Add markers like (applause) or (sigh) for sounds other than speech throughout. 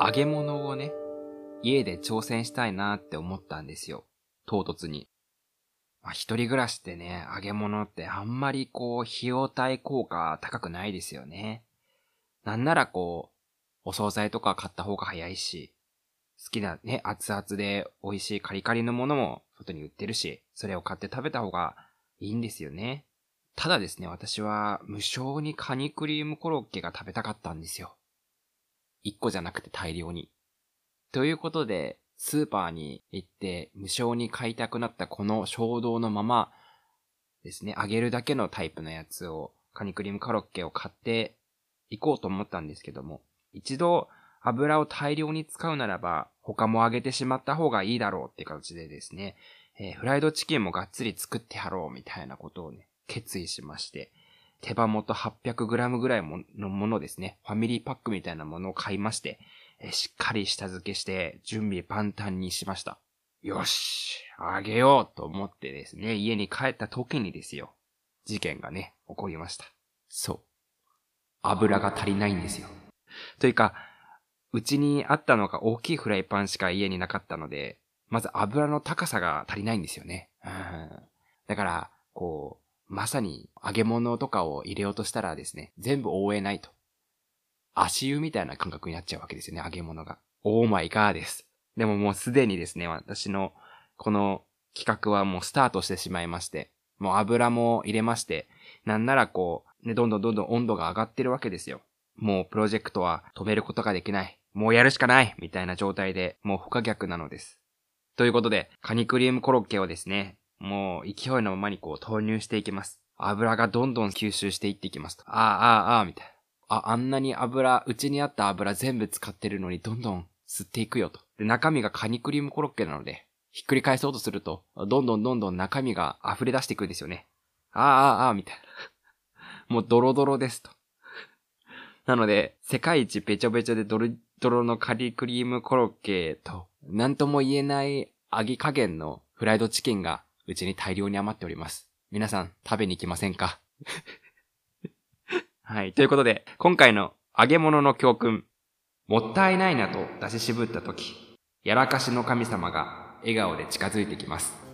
揚げ物をね、家で挑戦したいなって思ったんですよ。唐突に。まあ、一人暮らしってね、揚げ物ってあんまりこう、費用対効果高くないですよね。なんならこう、お惣菜とか買った方が早いし、好きなね、熱々で美味しいカリカリのものも外に売ってるし、それを買って食べた方がいいんですよね。ただですね、私は無償にカニクリームコロッケが食べたかったんですよ。一個じゃなくて大量に。ということで、スーパーに行って無償に買いたくなったこの衝動のままですね、揚げるだけのタイプのやつを、カニクリームコロッケを買って行こうと思ったんですけども、一度油を大量に使うならば、他も揚げてしまった方がいいだろうって形でですね、えー、フライドチキンもがっつり作ってやろうみたいなことをね、決意しまして、手羽元 800g ぐらいのものですね、ファミリーパックみたいなものを買いまして、しっかり下付けして準備万端にしました。よし、あげようと思ってですね、家に帰った時にですよ、事件がね、起こりました。そう。油が足りないんですよ。というか、うちにあったのが大きいフライパンしか家になかったので、まず油の高さが足りないんですよね。うん、だから、こう、まさに揚げ物とかを入れようとしたらですね、全部覆えないと。足湯みたいな感覚になっちゃうわけですよね、揚げ物が。オーマイガーです。でももうすでにですね、私のこの企画はもうスタートしてしまいまして、もう油も入れまして、なんならこう、ね、どんどんどんどん温度が上がってるわけですよ。もうプロジェクトは止めることができない。もうやるしかないみたいな状態で、もう不可逆なのです。ということで、カニクリームコロッケをですね、もう勢いのままにこう投入していきます。油がどんどん吸収していっていきます。ああ、ああ、ああ、みたいな。あ、あんなに油、うちにあった油全部使ってるのにどんどん吸っていくよと。で、中身がカニクリームコロッケなので、ひっくり返そうとすると、どんどんどんどん中身が溢れ出していくんですよね。ああ、ああ、ああ、みたいな。(laughs) もうドロドロですと。なので、世界一べちょべちょでドロドロのカリクリームコロッケと、なんとも言えない揚げ加減のフライドチキンがうちに大量に余っております。皆さん食べに行きませんか？(laughs) はい。ということで、今回の揚げ物の教訓。もったいないなと出し渋った時、やらかしの神様が笑顔で近づいてきます。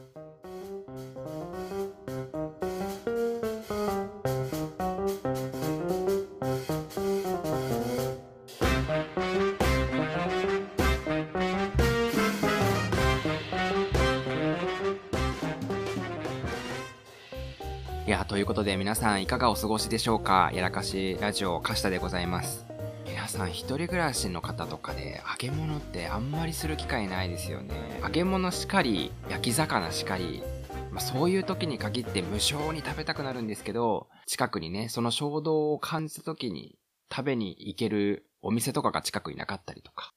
ということで皆さんいかがお過ごしでしょうか？やらかしラジオカシタでございます。皆さん一人暮らしの方とかで揚げ物ってあんまりする機会ないですよね。揚げ物しかり、焼き魚しかり、まあ、そういう時に限って無償に食べたくなるんですけど、近くにね、その衝動を感じた時に食べに行けるお店とかが近くになかったりとか。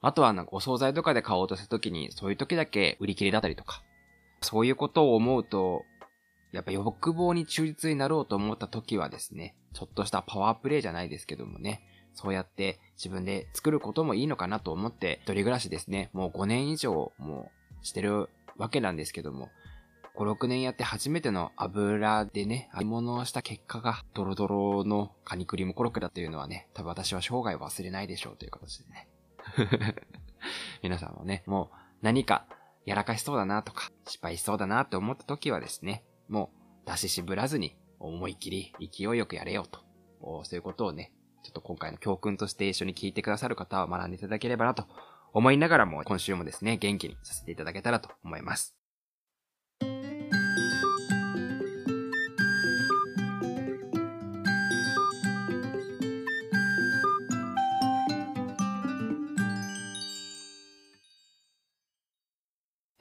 あとはなんかお惣菜とかで買おうとした時にそういう時だけ売り切れだったりとか。そういうことを思うと、やっぱ欲望に忠実になろうと思った時はですね、ちょっとしたパワープレイじゃないですけどもね、そうやって自分で作ることもいいのかなと思って、一人暮らしですね、もう5年以上もうしてるわけなんですけども、5、6年やって初めての油でね、揚げ物をした結果がドロドロのカニクリームコロッケだっていうのはね、多分私は生涯忘れないでしょうという形でね。(laughs) 皆さんもね、もう何かやらかしそうだなとか、失敗しそうだなって思った時はですね、もう出し渋らずに思いっきり勢いよくやれよと。そういうことをね、ちょっと今回の教訓として一緒に聞いてくださる方は学んでいただければなと思いながらも今週もですね、元気にさせていただけたらと思います。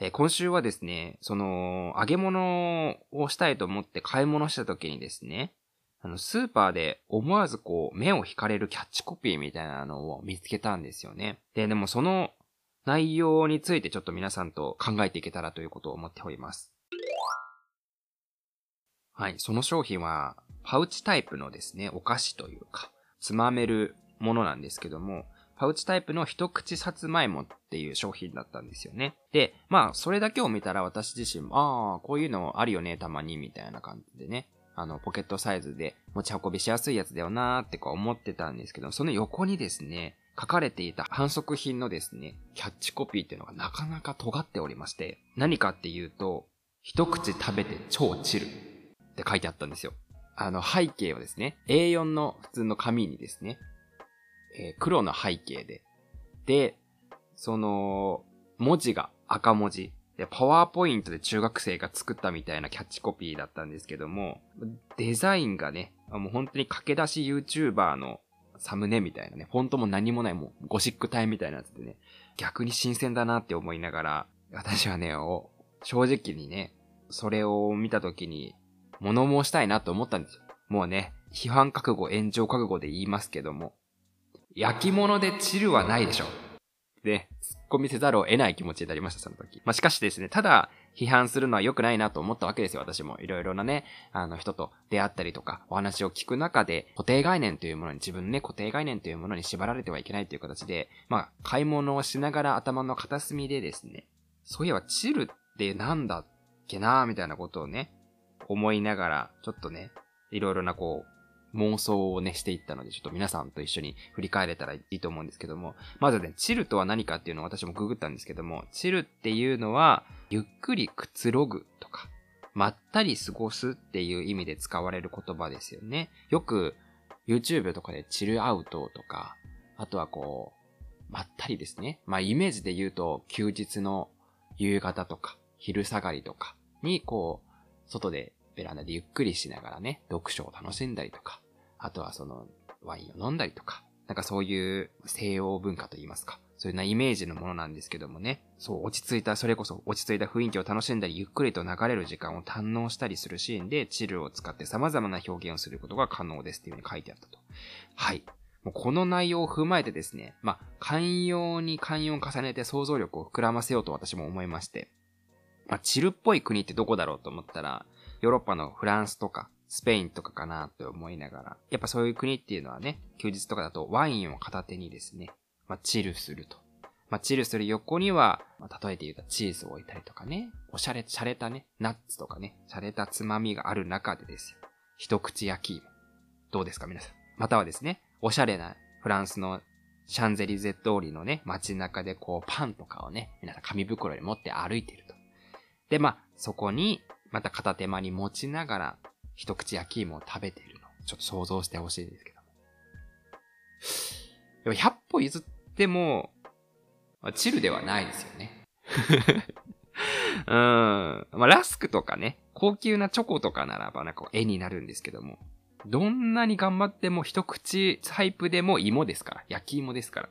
え今週はですね、その、揚げ物をしたいと思って買い物した時にですね、あの、スーパーで思わずこう、目を惹かれるキャッチコピーみたいなのを見つけたんですよね。で、でもその内容についてちょっと皆さんと考えていけたらということを思っております。はい、その商品は、パウチタイプのですね、お菓子というか、つまめるものなんですけども、パウチタイプの一口さつまいもっていう商品だったんですよね。で、まあ、それだけを見たら私自身も、ああ、こういうのあるよね、たまに、みたいな感じでね。あの、ポケットサイズで持ち運びしやすいやつだよなーってこう思ってたんですけど、その横にですね、書かれていた反則品のですね、キャッチコピーっていうのがなかなか尖っておりまして、何かっていうと、一口食べて超チルって書いてあったんですよ。あの背景をですね、A4 の普通の紙にですね、えー、黒の背景で、で、その、文字が赤文字。で、パワーポイントで中学生が作ったみたいなキャッチコピーだったんですけども、デザインがね、もう本当に駆け出し YouTuber のサムネみたいなね、フォントも何もないもうゴシック体みたいなやつでね、逆に新鮮だなって思いながら、私はね、正直にね、それを見た時に物申したいなと思ったんですよ。もうね、批判覚悟、炎上覚悟で言いますけども、焼き物でチルはないでしょ。で、突っ込みせざるを得ない気持ちになりました、その時。まあ、しかしですね、ただ、批判するのは良くないなと思ったわけですよ、私も。いろいろなね、あの人と出会ったりとか、お話を聞く中で、固定概念というものに、自分のね、固定概念というものに縛られてはいけないという形で、まあ、買い物をしながら頭の片隅でですね、そういえばチルってなんだっけなみたいなことをね、思いながら、ちょっとね、いろいろなこう、妄想をね、していったので、ちょっと皆さんと一緒に振り返れたらいいと思うんですけども、まずね、チルとは何かっていうのを私もググったんですけども、チルっていうのは、ゆっくりくつろぐとか、まったり過ごすっていう意味で使われる言葉ですよね。よく、YouTube とかでチルアウトとか、あとはこう、まったりですね。まあ、イメージで言うと、休日の夕方とか、昼下がりとかに、こう、外でベランダでゆっくりしながらね、読書を楽しんだりとか、あとはその、ワインを飲んだりとか、なんかそういう西洋文化といいますか、そういうなイメージのものなんですけどもね、そう落ち着いた、それこそ落ち着いた雰囲気を楽しんだり、ゆっくりと流れる時間を堪能したりするシーンで、チルを使って様々な表現をすることが可能ですっていう風に書いてあったと。はい。もうこの内容を踏まえてですね、まあ、寛容に寛容を重ねて想像力を膨らませようと私も思いまして、まあ、チルっぽい国ってどこだろうと思ったら、ヨーロッパのフランスとか、スペインとかかなと思いながら、やっぱそういう国っていうのはね、休日とかだとワインを片手にですね、まあ、チルすると。まあ、チルする横には、まあ、例えて言うとチーズを置いたりとかね、おしゃれ、しゃれたね、ナッツとかね、しゃれたつまみがある中でですよ。一口焼き芋。どうですか皆さん？またはですね、おしゃれなフランスのシャンゼリゼ通りのね、街中でこうパンとかをね、皆さん紙袋に持って歩いてると。で、まあ、そこにまた片手間に持ちながら、一口焼き芋を食べているの。ちょっと想像してほしいですけど。でも100歩譲っても、チルではないですよね。(laughs) うん。まあ、ラスクとかね、高級なチョコとかならばなんか絵になるんですけども、どんなに頑張っても一口タイプでも芋ですから。焼き芋ですから。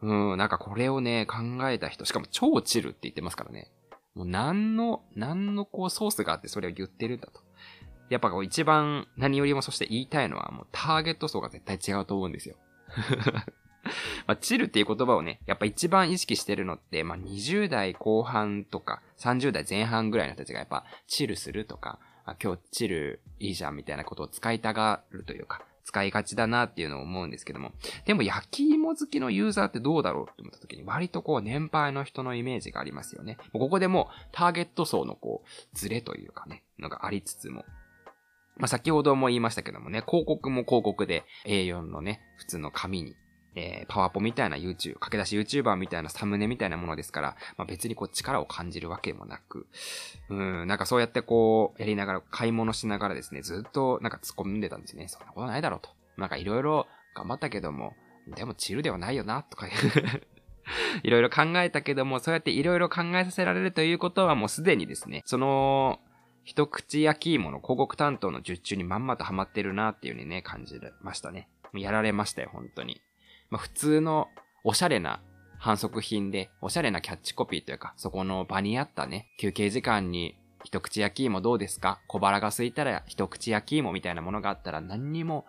うん、なんかこれをね、考えた人、しかも超チルって言ってますからね。もう何の、何のこうソースがあってそれを言ってるんだと。やっぱこう一番何よりもそして言いたいのはもうターゲット層が絶対違うと思うんですよ。(laughs) まあ、チルっていう言葉をね、やっぱ一番意識してるのって、まあ、20代後半とか30代前半ぐらいの人たちがやっぱチルするとか、あ今日チルいいじゃんみたいなことを使いたがるというか、使いがちだなっていうのを思うんですけども。でも焼き芋好きのユーザーってどうだろうって思った時に割とこう年配の人のイメージがありますよね。ここでもターゲット層のこう、ズレというかね、のがありつつも。まあ、先ほども言いましたけどもね、広告も広告で A4 のね、普通の紙にえー、パワポみたいな YouTube、駆け出し YouTuber みたいなサムネみたいなものですから、まあ、別にこう力を感じるわけもなく、うん、なんかそうやってこう、やりながら、買い物しながらですね、ずっとなんか突っ込んでたんですね。そんなことないだろうと。なんかいろいろ頑張ったけども、でもチルではないよな、とか (laughs) いろいろ考えたけども、そうやっていろいろ考えさせられるということはもうすでにですね、その、一口焼き芋の広告担当の術中にまんまとハマってるなっていう風にね、感じましたね。やられましたよ、本当に。まあ、普通のおしゃれな反則品で、おしゃれなキャッチコピーというか、そこの場にあったね、休憩時間に一口焼き芋どうですか？小腹が空いたら一口焼き芋みたいなものがあったら何にも、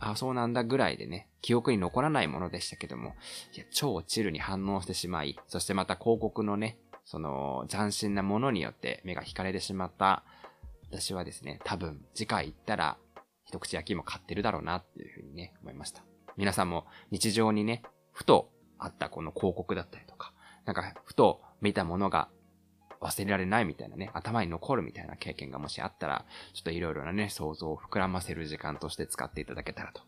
あ、そうなんだぐらいでね、記憶に残らないものでしたけども、いや、超チルに反応してしまい、そしてまた広告のね、その斬新なものによって目が惹かれてしまった私はですね、多分次回行ったら一口焼き芋買ってるだろうなっていうふうにね、思いました。皆さんも日常にね、ふとあったこの広告だったりとか、なんかふと見たものが忘れられないみたいなね、頭に残るみたいな経験がもしあったら、ちょっといろいろなね、想像を膨らませる時間として使っていただけたらと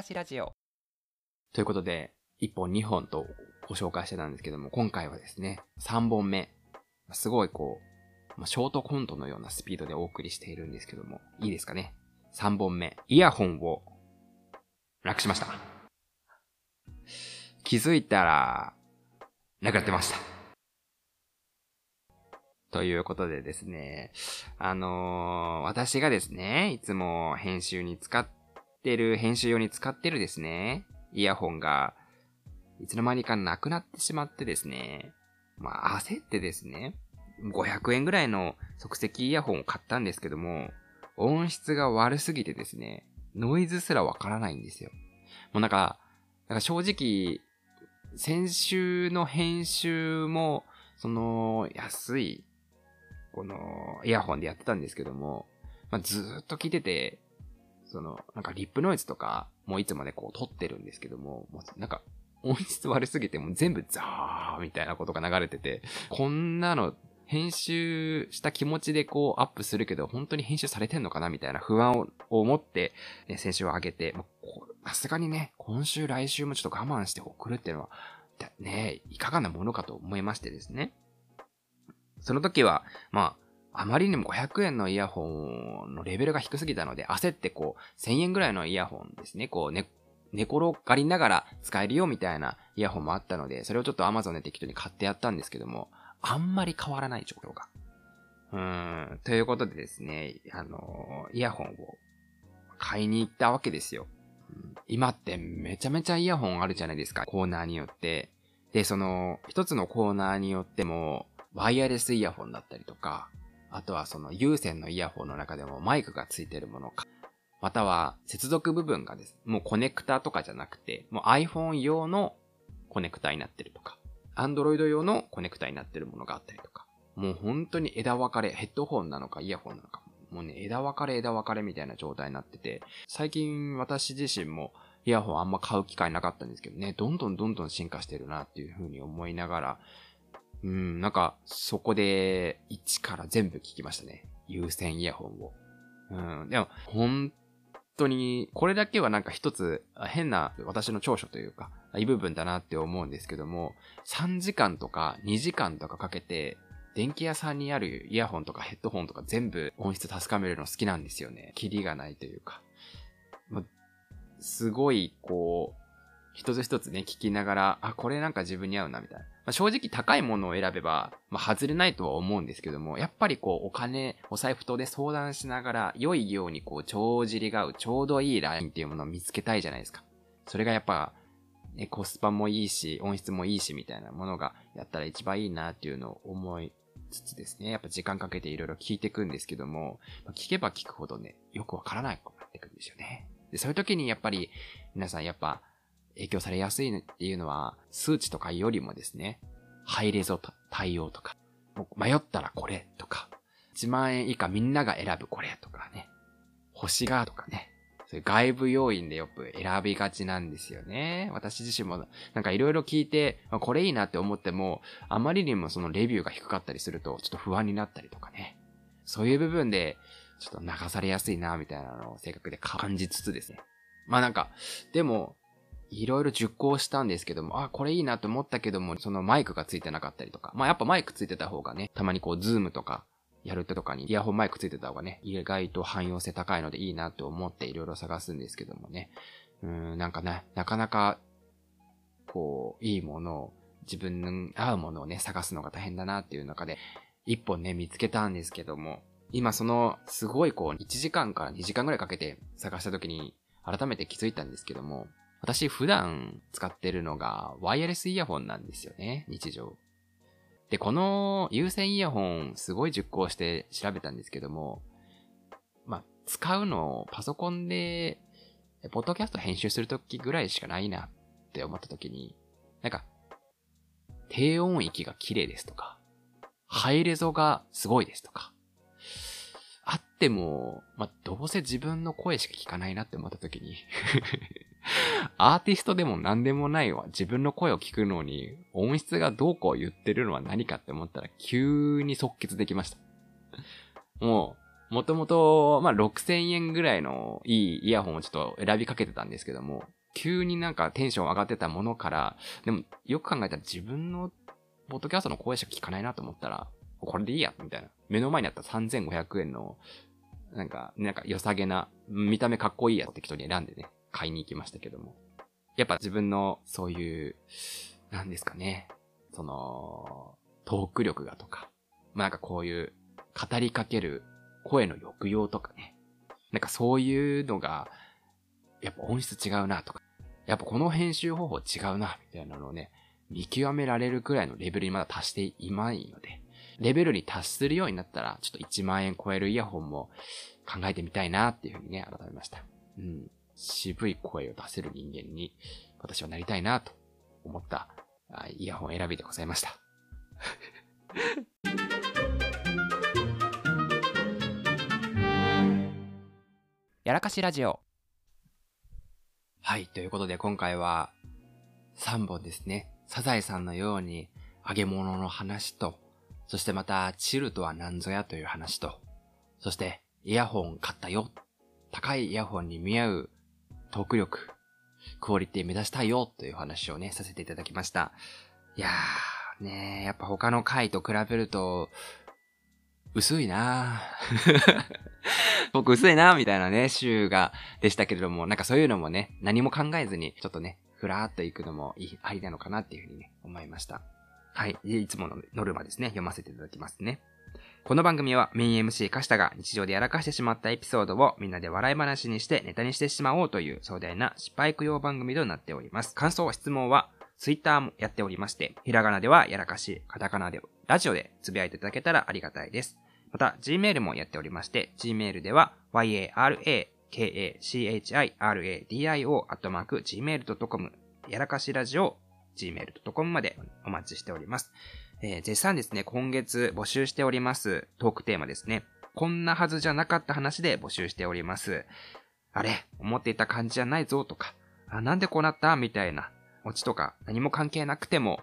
かしラジオ。ということで、1本2本とご紹介してたんですけども、今回はですね、3本目。すごいこう、ショートコントのようなスピードでお送りしているんですけども、いいですかね ?3 本目。イヤホンを、なくしました。気づいたら、なくなってました。ということでですね、あのー、私がですね、いつも編集に使ってる、編集用に使ってるですね、イヤホンが、いつの間にかなくなってしまってですね、まあ、焦ってですね、500円ぐらいの即席イヤホンを買ったんですけども、音質が悪すぎてですね、ノイズすらわからないんですよ。もうなんか、なんか正直、先週の編集も、その、安い、この、イヤホンでやってたんですけども、まあ、ずっと聞いてて、その、なんかリップノイズとか、もういつもね、こう撮ってるんですけども、もうなんか、音質悪すぎてもう全部ザーみたいなことが流れてて、こんなの編集した気持ちでこうアップするけど、本当に編集されてんのかなみたいな不安を持って、ね、先週を上げて、さすがにね、今週来週もちょっと我慢して送るっていうのは、ね、いかがなものかと思いましてですね。その時は、まあ、あまりにも500円のイヤホンのレベルが低すぎたので、焦ってこう、1000円ぐらいのイヤホンですね、こうね、寝転がりながら使えるよみたいなイヤホンもあったので、それをちょっと Amazon で適当に買ってやったんですけども、あんまり変わらない状況が。うーん、ということでですね、あのイヤホンを買いに行ったわけですよ。今ってめちゃめちゃイヤホンあるじゃないですか、コーナーによって。で、その、一つのコーナーによっても、ワイヤレスイヤホンだったりとか、あとはその有線のイヤホンの中でもマイクがついてるものか、または接続部分がです。もうコネクタとかじゃなくて、もう iPhone 用のコネクタになってるとか、Android 用のコネクタになってるものがあったりとか、もう本当に枝分かれ、ヘッドホンなのかイヤホンなのか、もうね、枝分かれ枝分かれみたいな状態になってて、最近私自身もイヤホンあんま買う機会なかったんですけどね、どんどんどんどん進化してるなっていう風に思いながら、うん、なんか、そこで、一から全部聞きましたね。有線イヤホンを。うん、でも、本当に、これだけはなんか一つ変な私の長所というか、いい部分だなって思うんですけども、3時間とか2時間とかかけて、電気屋さんにあるイヤホンとかヘッドホンとか全部音質確かめるの好きなんですよね。キリがないというか。ますごい、こう、一つ一つね、聞きながら、あ、これなんか自分に合うな、みたいな。まあ、正直高いものを選べば、まあ、外れないとは思うんですけども、やっぱりこう、お金、お財布とで相談しながら、良いようにこう、帳尻が合う、ちょうどいいラインっていうものを見つけたいじゃないですか。それがやっぱ、ね、コスパもいいし、音質もいいし、みたいなものがやったら一番いいなっていうのを思いつつですね、やっぱ時間かけていろいろ聞いていくんですけども、聞けば聞くほどね、よくわからないことになってくるんですよね。で、そういう時にやっぱり、皆さんやっぱ、影響されやすいっていうのは、数値とかよりもですね、ハイレゾ対応とか、迷ったらこれとか、1万円以下みんなが選ぶこれとかね、星がとかね、そういう外部要因でよく選びがちなんですよね。私自身もなんかいろいろ聞いて、これいいなって思っても、あまりにもそのレビューが低かったりすると、ちょっと不安になったりとかね。そういう部分で、ちょっと流されやすいな、みたいなのを性格で感じつつですね。まあなんか、でも、いろいろ熟考したんですけども、あ、これいいなと思ったけども、そのマイクがついてなかったりとか。まあやっぱマイクついてた方がね、たまにこう、ズームとか、やるとかにイヤホンマイクついてた方がね、意外と汎用性高いのでいいなと思っていろいろ探すんですけどもね。うん、なんかね、なかなか、こう、いいものを、自分に合うものをね、探すのが大変だなっていう中で、一本ね、見つけたんですけども、今その、すごいこう、1時間から2時間ぐらいかけて探した時に、改めて気づいたんですけども、私普段使ってるのがワイヤレスイヤホンなんですよね、日常。で、この有線イヤホンすごい熟考して調べたんですけども、まあ、使うのをパソコンで、ポッドキャスト編集するときぐらいしかないなって思ったときに、なんか、低音域が綺麗ですとか、ハイレゾがすごいですとか、あっても、まあ、どうせ自分の声しか聞かないなって思った時にアーティストでも何でもないわ。自分の声を聞くのに、音質がどうこう言ってるのは何かって思ったら、急に即決できました。もう、もともと、まあ、6000円ぐらいのいいイヤホンをちょっと選びかけてたんですけども、急になんかテンション上がってたものから、でも、よく考えたら自分の、ポッドキャストの声しか聞かないなと思ったら、これでいいや、みたいな。目の前にあった3500円の、なんか、なんか良さげな、見た目かっこいいやつを適当に選んでね、買いに行きましたけども。やっぱ自分の、そういう、なんですかね。その、トーク力がとか、まあ、なんかこういう、語りかける声の抑揚とかね。なんかそういうのが、やっぱ音質違うなとか、やっぱこの編集方法違うな、みたいなのをね、見極められるくらいのレベルにまだ達していないので、レベルに達するようになったら、ちょっと1万円超えるイヤホンも考えてみたいなっていうふうにね、改めました。うん。渋い声を出せる人間に、私はなりたいなと思った、イヤホン選びでございました。(laughs) やらかしラジオ。はい、ということで今回は3本ですね。サザエさんのように揚げ物の話と、そしてまた、チルとは何ぞやという話と、そして、イヤホン買ったよ。高いイヤホンに見合うトーク力、クオリティ目指したいよという話をね、させていただきました。いやー、ねやっぱ他の回と比べると、薄いな (laughs) 僕薄いなみたいなね、週が、でしたけれども、なんかそういうのもね、何も考えずに、ちょっとね、ふらーっと行くのもいい、ありなのかなっていうふうにね、思いました。はい。いつものノルマですね。読ませていただきますね。この番組はメイン MC カシタが日常でやらかしてしまったエピソードをみんなで笑い話にしてネタにしてしまおうという壮大な失敗供養番組となっております。感想、質問は Twitter もやっておりまして、ひらがなではやらかし、カタカナでラジオでつぶやいていただけたらありがたいです。また、Gmail もやっておりまして、Gmail では yara,kachiradio.gmail.com やらかしラジオ gmail.com までお待ちしております。えー、絶賛ですね、今月募集しておりますトークテーマですね。こんなはずじゃなかった話で募集しております。あれ思っていた感じじゃないぞとか、あ、なんでこうなったみたいな、オチとか何も関係なくても、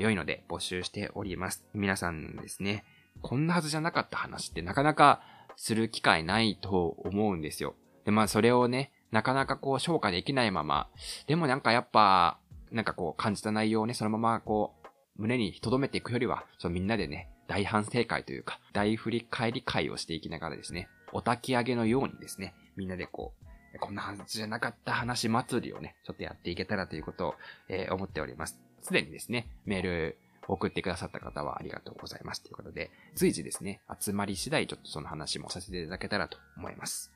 良いので募集しております。皆さんですね、こんなはずじゃなかった話ってなかなかする機会ないと思うんですよ。で、まあそれをね、なかなかこう消化できないまま、でもなんかやっぱなんかこう感じた内容をね、そのままこう、胸に留めていくよりは、そのみんなでね、大反省会というか、大振り返り会をしていきながらですね、お焚き上げのようにですね、みんなでこう、こんな話じゃなかった話祭りをね、ちょっとやっていけたらということを、えー、思っております。すでにですね、メール送ってくださった方はありがとうございます。ということで、随時ですね、集まり次第ちょっとその話もさせていただけたらと思います。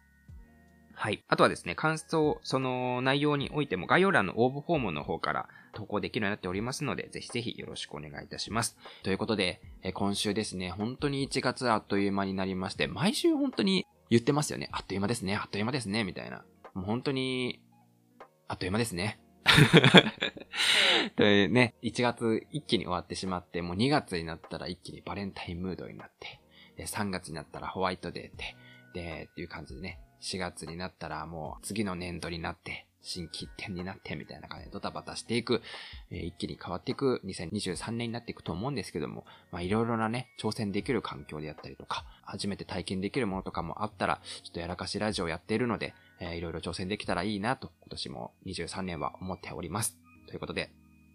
はい。あとはですね、感想、その内容においても概要欄の応募フォームの方から投稿できるようになっておりますので、ぜひぜひよろしくお願いいたします。ということで、え今週ですね、本当に1月あっという間になりまして、毎週本当に言ってますよね。あっという間ですね、あっという間ですね、みたいな。もう本当に、あっという間ですね。(laughs) というね、1月一気に終わってしまって、もう2月になったら一気にバレンタインムードになって、3月になったらホワイトデーで、で、っていう感じでね、4月になったらもう次の年度になって、新規点になってみたいな感じでドタバタしていく、えー、一気に変わっていく2023年になっていくと思うんですけども、まあいろいろなね、挑戦できる環境であったりとか、初めて体験できるものとかもあったら、ちょっとやらかしラジオやっているので、えー、いろいろ挑戦できたらいいなと、今年も23年は思っております。ということで、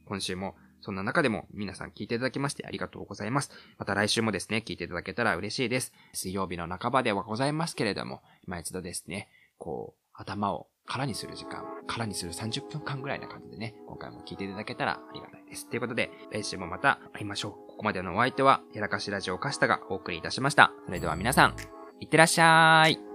今週もそんな中でも皆さん聞いていただきましてありがとうございます。また来週もですね、聞いていただけたら嬉しいです。水曜日の半ばではございますけれども、今一度ですね、こう、頭を空にする時間、空にする30分間ぐらいな感じでね、今回も聞いていただけたらありがたいです。ということで、来週もまた会いましょう。ここまでのお相手は、やらかしラジオカシタがお送りいたしました。それでは皆さん、いってらっしゃーい。